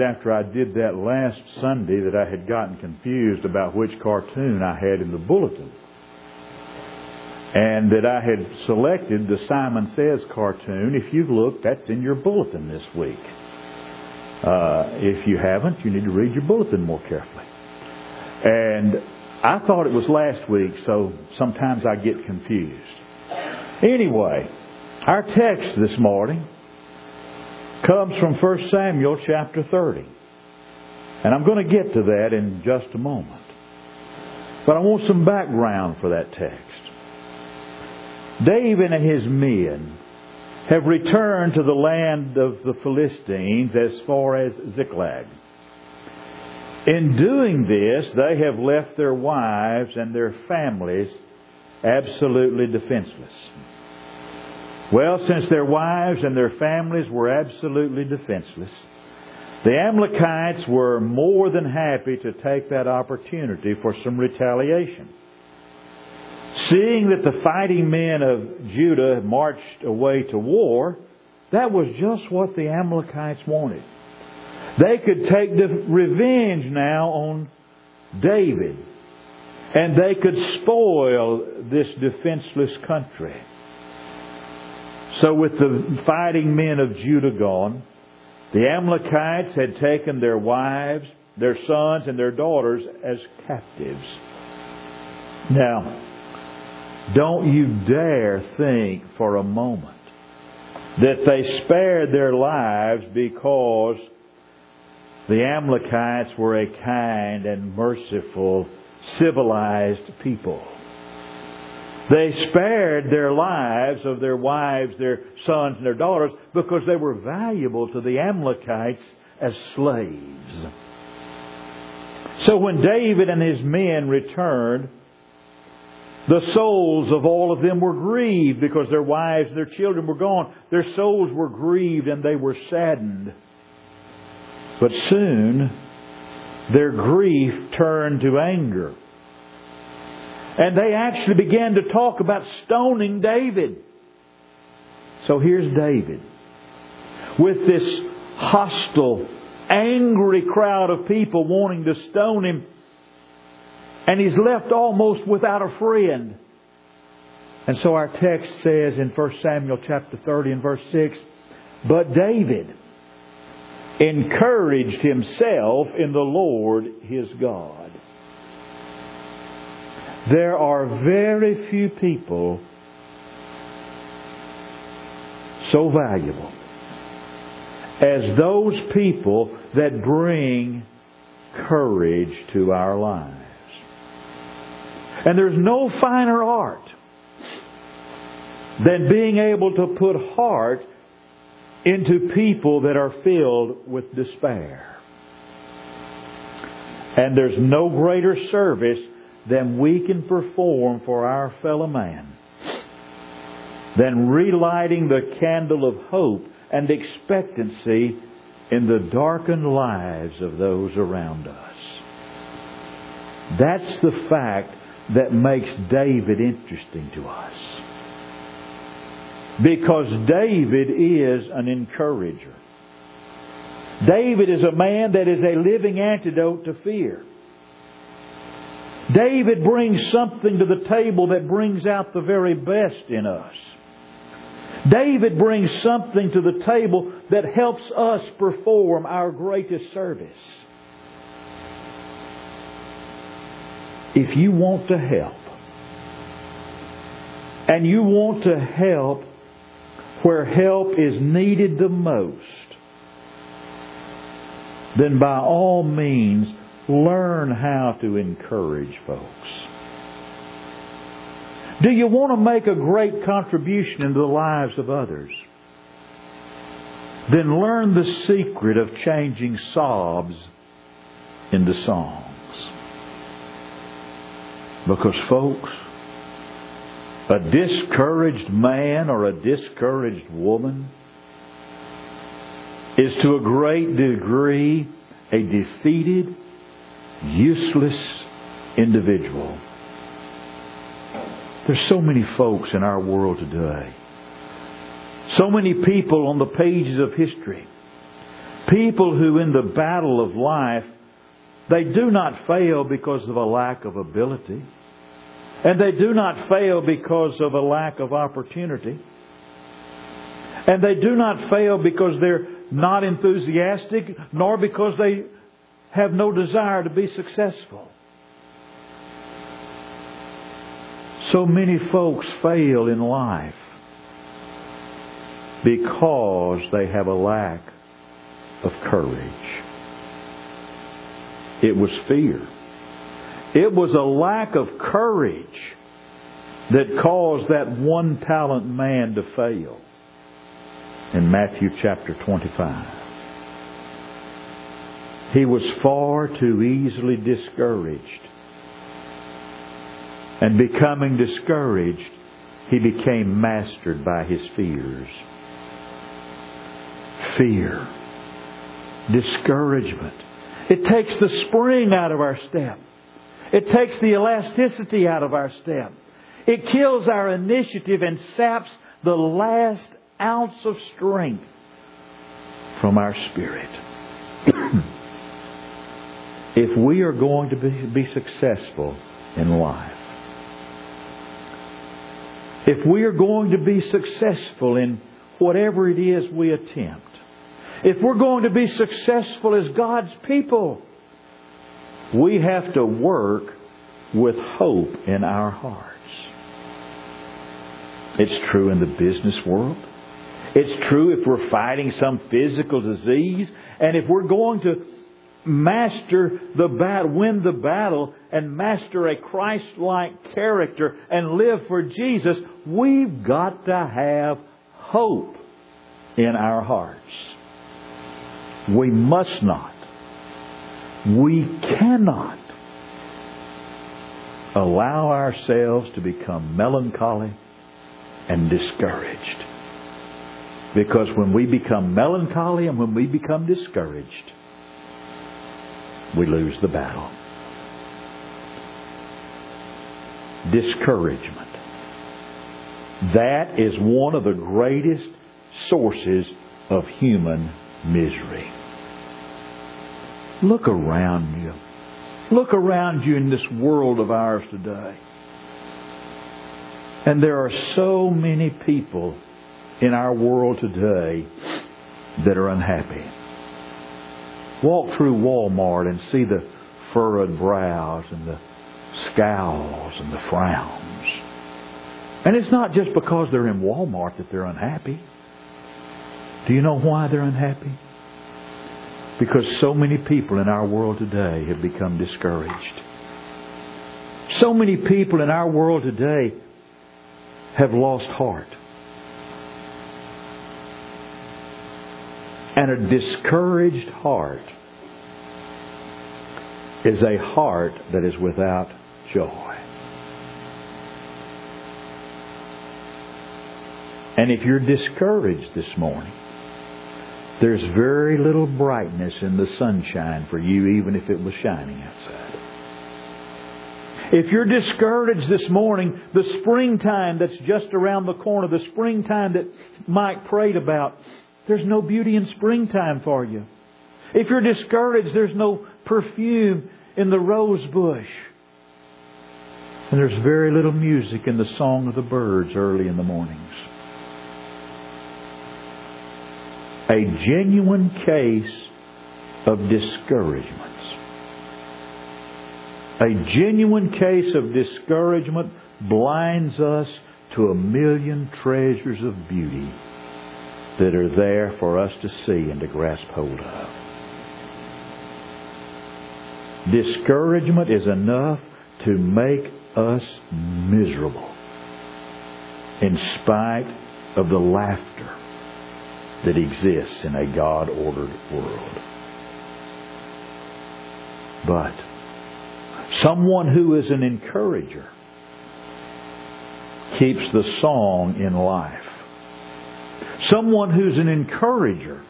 after I did that last Sunday that I had gotten confused about which cartoon I had in the bulletin. And that I had selected the Simon Says cartoon. If you've looked, that's in your bulletin this week. Uh, if you haven't, you need to read your bulletin more carefully. And I thought it was last week, so sometimes I get confused. Anyway, our text this morning comes from 1 Samuel chapter 30. And I'm going to get to that in just a moment. But I want some background for that text. David and his men have returned to the land of the Philistines as far as Ziklag. In doing this, they have left their wives and their families absolutely defenseless. Well, since their wives and their families were absolutely defenseless, the Amalekites were more than happy to take that opportunity for some retaliation. Seeing that the fighting men of Judah marched away to war, that was just what the Amalekites wanted. They could take revenge now on David, and they could spoil this defenseless country. So with the fighting men of Judah gone, the Amalekites had taken their wives, their sons, and their daughters as captives. Now, don't you dare think for a moment that they spared their lives because the Amalekites were a kind and merciful, civilized people. They spared their lives of their wives, their sons, and their daughters because they were valuable to the Amalekites as slaves. So when David and his men returned, the souls of all of them were grieved because their wives and their children were gone. Their souls were grieved and they were saddened. But soon, their grief turned to anger. And they actually began to talk about stoning David. So here's David with this hostile, angry crowd of people wanting to stone him. And he's left almost without a friend. And so our text says in 1 Samuel chapter 30 and verse 6, But David encouraged himself in the Lord his God. There are very few people so valuable as those people that bring courage to our lives. And there's no finer art than being able to put heart into people that are filled with despair. And there's no greater service than we can perform for our fellow man than relighting the candle of hope and expectancy in the darkened lives of those around us. That's the fact that makes David interesting to us. Because David is an encourager. David is a man that is a living antidote to fear. David brings something to the table that brings out the very best in us. David brings something to the table that helps us perform our greatest service. If you want to help, and you want to help where help is needed the most, then by all means learn how to encourage folks. Do you want to make a great contribution into the lives of others? Then learn the secret of changing sobs into songs. Because folks, a discouraged man or a discouraged woman is to a great degree a defeated, useless individual. There's so many folks in our world today. So many people on the pages of history People who in the battle of life, they do not fail because of a lack of ability. And they do not fail because of a lack of opportunity. And they do not fail because they're not enthusiastic, nor because they have no desire to be successful. So many folks fail in life because they have a lack of courage. It was fear. It was a lack of courage that caused that one talent man to fail in Matthew chapter 25. He was far too easily discouraged. And becoming discouraged, he became mastered by his fears. Fear. Discouragement. It takes the spring out of our step. It takes the elasticity out of our step. It kills our initiative and saps the last ounce of strength from our spirit. If we are going to be, be successful in life, if we are going to be successful in whatever it is we attempt, if we're going to be successful as God's people, we have to work with hope in our hearts. It's true in the business world. It's true if we're fighting some physical disease. And if we're going to master the battle, win the battle, and master a Christ-like character and live for Jesus, we've got to have hope in our hearts. We must not. We cannot allow ourselves to become melancholy and discouraged. Because when we become melancholy and when we become discouraged, we lose the battle. Discouragement. That is one of the greatest sources of human misery. Look around you. Look around you in this world of ours today. And there are so many people in our world today that are unhappy. Walk through Walmart and see the furrowed brows and the scowls and the frowns. And it's not just because they're in Walmart that they're unhappy. Do you know why they're unhappy? Because so many people in our world today have become discouraged. So many people in our world today have lost heart. And a discouraged heart is a heart that is without joy. And if you're discouraged this morning, there's very little brightness in the sunshine for you, even if it was shining outside. If you're discouraged this morning, the springtime that's just around the corner, the springtime that Mike prayed about, there's no beauty in springtime for you. If you're discouraged, there's no perfume in the rose bush. And there's very little music in the song of the birds early in the mornings. A genuine case of discouragement. A genuine case of discouragement blinds us to a million treasures of beauty that are there for us to see and to grasp hold of. Discouragement is enough to make us miserable in spite of the laughter that exists in a God ordered world. But someone who is an encourager keeps the song in life. Someone who's an encourager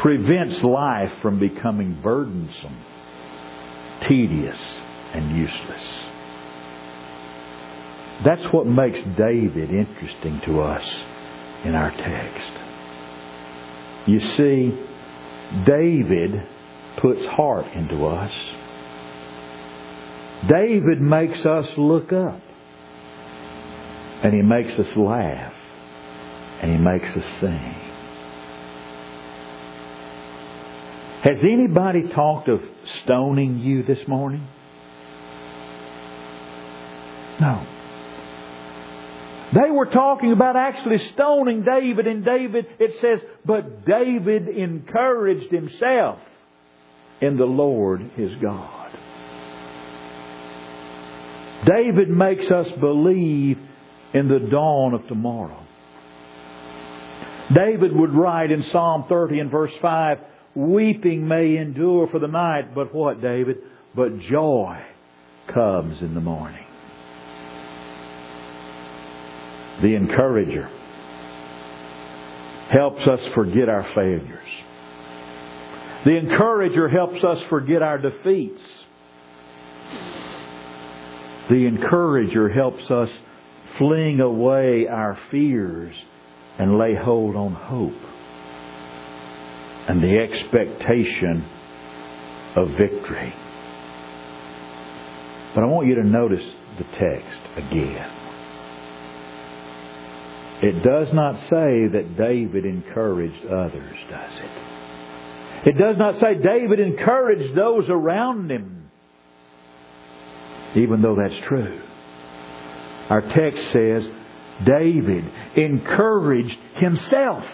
prevents life from becoming burdensome, tedious, and useless. That's what makes David interesting to us in our text. You see, David puts heart into us. David makes us look up. And he makes us laugh. And he makes us sing. Has anybody talked of stoning you this morning? No. They were talking about actually stoning David, and David, it says, but David encouraged himself in the Lord his God. David makes us believe in the dawn of tomorrow. David would write in Psalm 30 and verse 5, Weeping may endure for the night, but what, David? But joy comes in the morning. The encourager helps us forget our failures. The encourager helps us forget our defeats. The encourager helps us fling away our fears and lay hold on hope and the expectation of victory. But I want you to notice the text again. It does not say that David encouraged others, does it? It does not say David encouraged those around him, even though that's true. Our text says David encouraged himself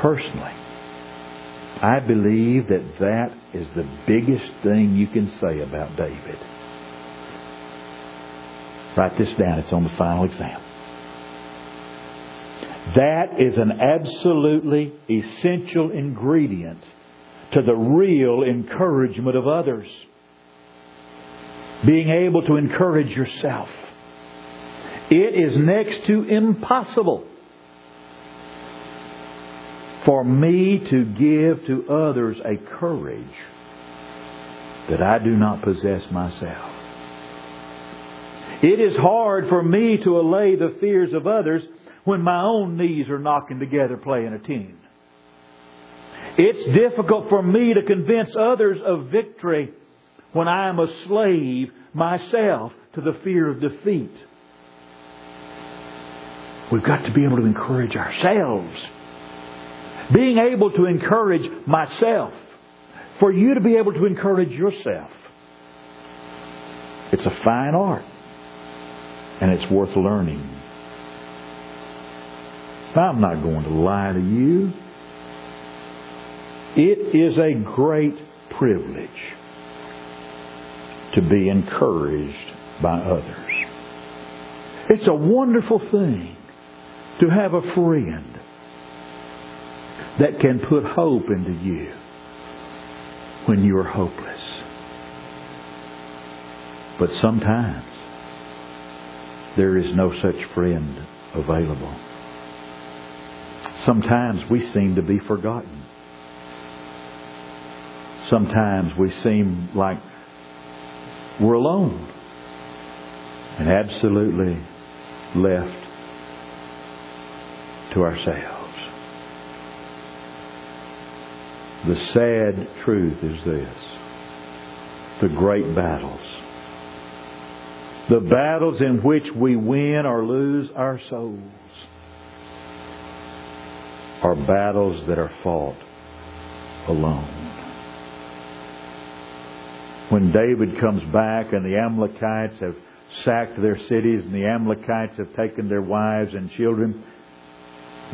personally. I believe that that is the biggest thing you can say about David. Write this down. It's on the final exam. That is an absolutely essential ingredient to the real encouragement of others. Being able to encourage yourself. It is next to impossible for me to give to others a courage that I do not possess myself. It is hard for me to allay the fears of others when my own knees are knocking together playing a tune. It's difficult for me to convince others of victory when I am a slave myself to the fear of defeat. We've got to be able to encourage ourselves. Being able to encourage myself. For you to be able to encourage yourself. It's a fine art and it's worth learning. I'm not going to lie to you. It is a great privilege to be encouraged by others. It's a wonderful thing to have a friend that can put hope into you when you are hopeless. But sometimes there is no such friend available. Sometimes we seem to be forgotten. Sometimes we seem like we're alone and absolutely left to ourselves. The sad truth is this the great battles the battles in which we win or lose our souls are battles that are fought alone. When David comes back and the Amalekites have sacked their cities and the Amalekites have taken their wives and children,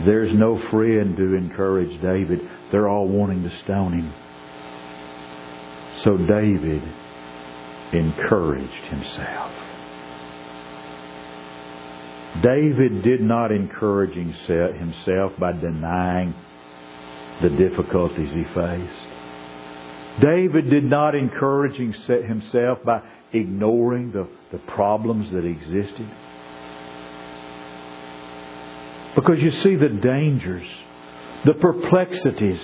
there's no friend to encourage David. They're all wanting to stone him. So David encouraged himself. David did not encourage himself by denying the difficulties he faced. David did not encourage himself by ignoring the, the problems that existed. Because you see the dangers, the perplexities,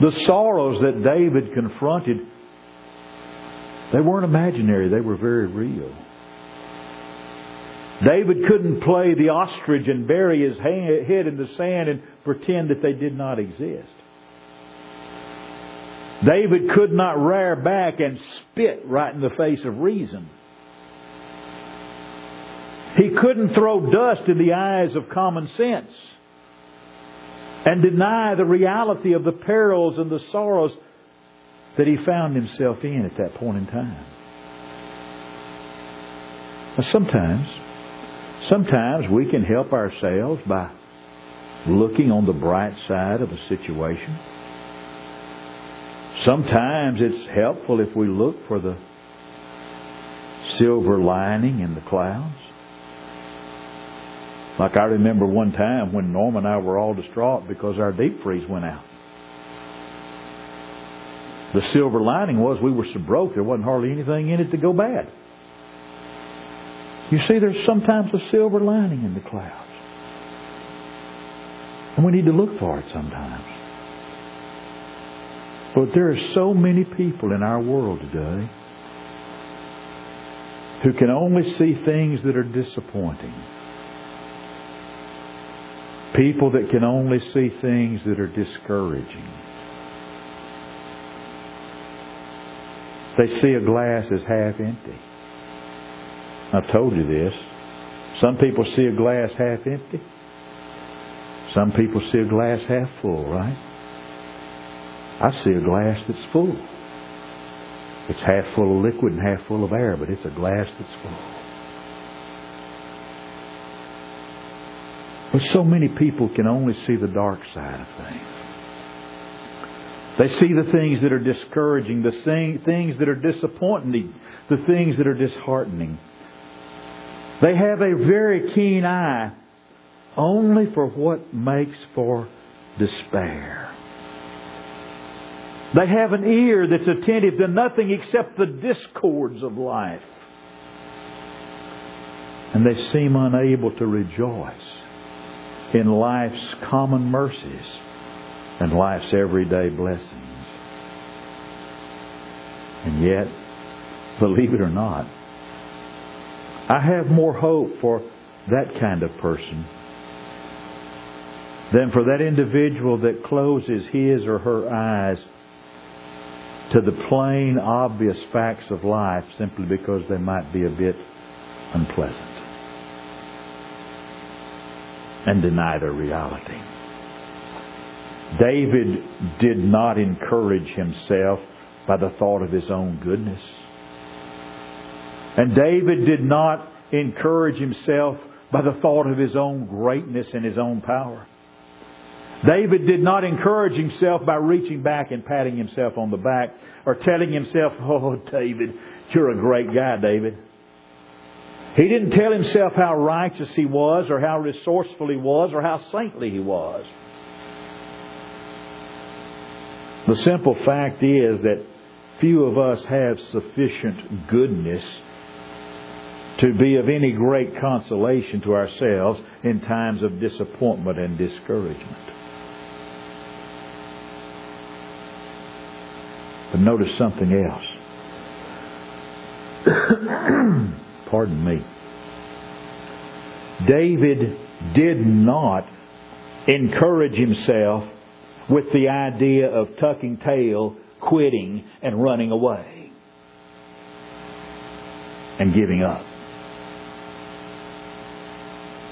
the sorrows that David confronted, they weren't imaginary, they were very real. David couldn't play the ostrich and bury his head in the sand and pretend that they did not exist. David could not rear back and spit right in the face of reason. He couldn't throw dust in the eyes of common sense and deny the reality of the perils and the sorrows that he found himself in at that point in time. Now sometimes, sometimes we can help ourselves by looking on the bright side of a situation. Sometimes it's helpful if we look for the silver lining in the clouds. Like I remember one time when Norma and I were all distraught because our deep freeze went out. The silver lining was we were so broke there wasn't hardly anything in it to go bad. You see, there's sometimes a silver lining in the clouds. And we need to look for it sometimes. But there are so many people in our world today who can only see things that are disappointing. People that can only see things that are discouraging. They see a glass as half empty. I've told you this. Some people see a glass half empty. Some people see a glass half full, right? I see a glass that's full. It's half full of liquid and half full of air, but it's a glass that's full. But so many people can only see the dark side of things. They see the things that are discouraging, the things that are disappointing, the things that are disheartening. They have a very keen eye only for what makes for despair. They have an ear that's attentive to nothing except the discords of life. And they seem unable to rejoice in life's common mercies and life's everyday blessings. And yet, believe it or not, I have more hope for that kind of person than for that individual that closes his or her eyes to the plain, obvious facts of life simply because they might be a bit unpleasant and deny their reality. David did not encourage himself by the thought of his own goodness. And David did not encourage himself by the thought of his own greatness and his own power. David did not encourage himself by reaching back and patting himself on the back or telling himself, Oh, David, you're a great guy, David. He didn't tell himself how righteous he was or how resourceful he was or how saintly he was. The simple fact is that few of us have sufficient goodness to be of any great consolation to ourselves in times of disappointment and discouragement. But notice something else. Pardon me. David did not encourage himself with the idea of tucking tail, quitting, and running away and giving up.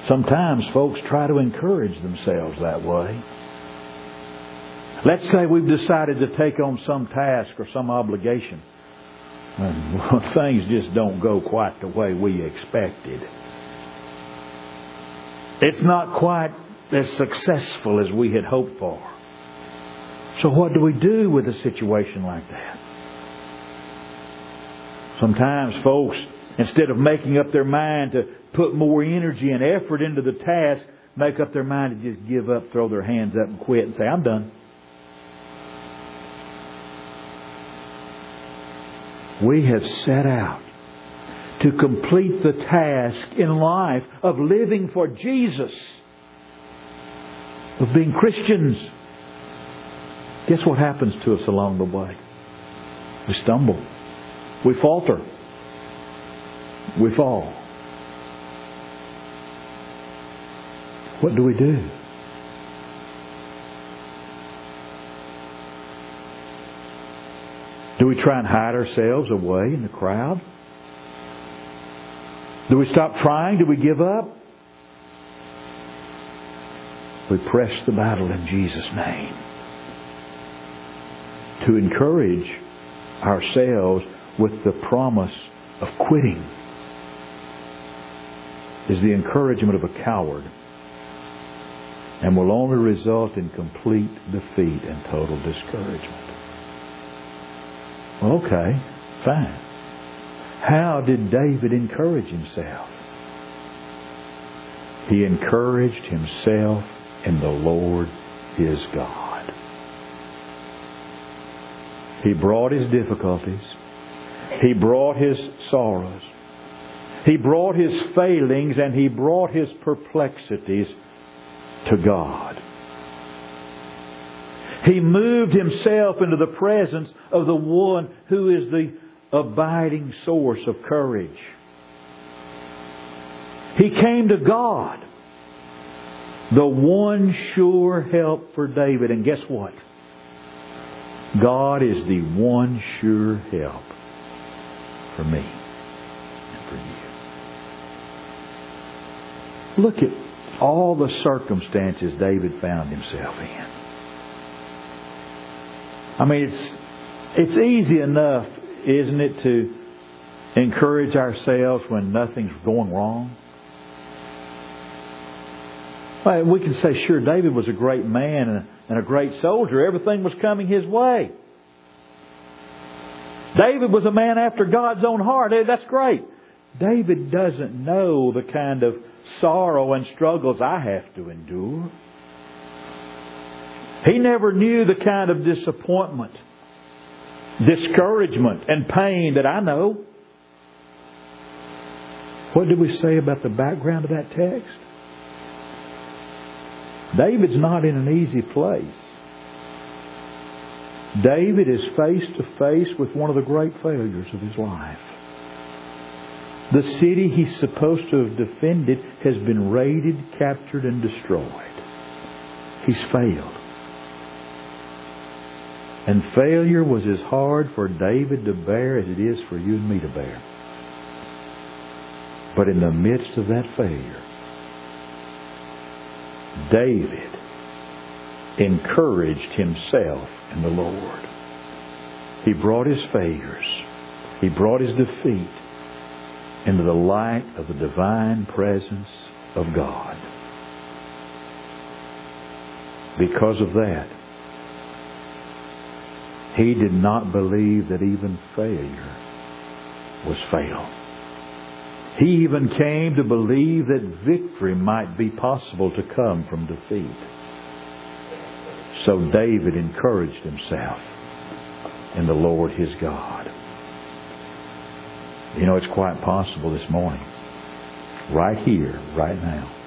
Sometimes folks try to encourage themselves that way. Let's say we've decided to take on some task or some obligation. And things just don't go quite the way we expected. It's not quite as successful as we had hoped for. So what do we do with a situation like that? Sometimes folks, instead of making up their mind to put more energy and effort into the task, make up their mind to just give up, throw their hands up and quit and say, I'm done. We have set out to complete the task in life of living for Jesus, of being Christians. Guess what happens to us along the way? We stumble. We falter. We fall. What do we do? Do we try and hide ourselves away in the crowd? Do we stop trying? Do we give up? We press the battle in Jesus' name. To encourage ourselves with the promise of quitting is the encouragement of a coward and will only result in complete defeat and total discouragement. Okay, fine. How did David encourage himself? He encouraged himself in the Lord his God. He brought his difficulties. He brought his sorrows. He brought his failings and he brought his perplexities to God. He moved himself into the presence of the one who is the abiding source of courage. He came to God, the one sure help for David. And guess what? God is the one sure help for me and for you. Look at all the circumstances David found himself in. I mean, it's, it's easy enough, isn't it, to encourage ourselves when nothing's going wrong? Well, we can say, sure, David was a great man and a great soldier. Everything was coming his way. David was a man after God's own heart. Hey, That's great. David doesn't know the kind of sorrow and struggles I have to endure. He never knew the kind of disappointment, discouragement, and pain that I know. What did we say about the background of that text? David's not in an easy place. David is face to face with one of the great failures of his life. The city he's supposed to have defended has been raided, captured, and destroyed. He's failed. And failure was as hard for David to bear as it is for you and me to bear. But in the midst of that failure, David encouraged himself in the Lord. He brought his failures, he brought his defeat into the light of the divine presence of God. Because of that, he did not believe that even failure was fatal. He even came to believe that victory might be possible to come from defeat. So David encouraged himself in the Lord his God. You know, it's quite possible this morning, right here, right now,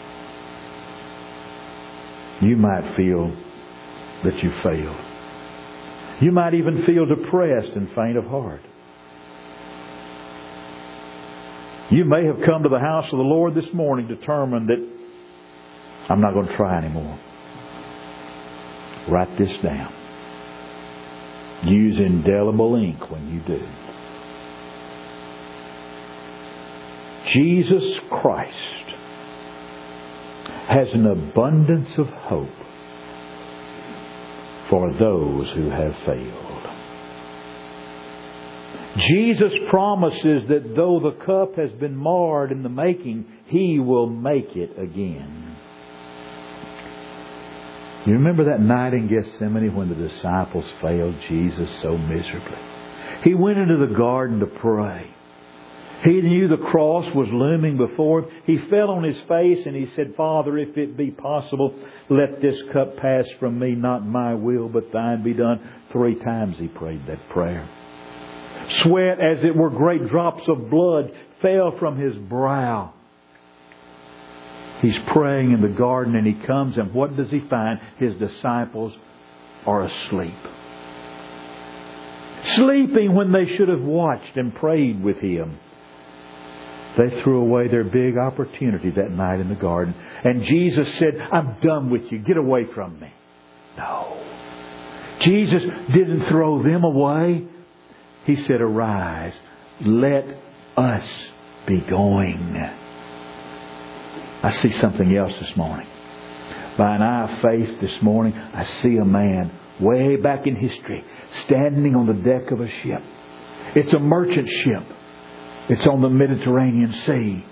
you might feel that you failed. You might even feel depressed and faint of heart. You may have come to the house of the Lord this morning determined that I'm not going to try anymore. Write this down. Use indelible ink when you do. Jesus Christ has an abundance of hope for those who have failed. Jesus promises that though the cup has been marred in the making, He will make it again. You remember that night in Gethsemane when the disciples failed Jesus so miserably? He went into the garden to pray. He knew the cross was looming before him. He fell on his face and he said, Father, if it be possible, let this cup pass from me, not my will, but thine be done. Three times he prayed that prayer. Sweat, as it were great drops of blood, fell from his brow. He's praying in the garden and he comes and what does he find? His disciples are asleep. Sleeping when they should have watched and prayed with him. They threw away their big opportunity that night in the garden. And Jesus said, I'm done with you. Get away from me. No. Jesus didn't throw them away. He said, Arise. Let us be going. I see something else this morning. By an eye of faith this morning, I see a man way back in history standing on the deck of a ship. It's a merchant ship. It's on the Mediterranean Sea.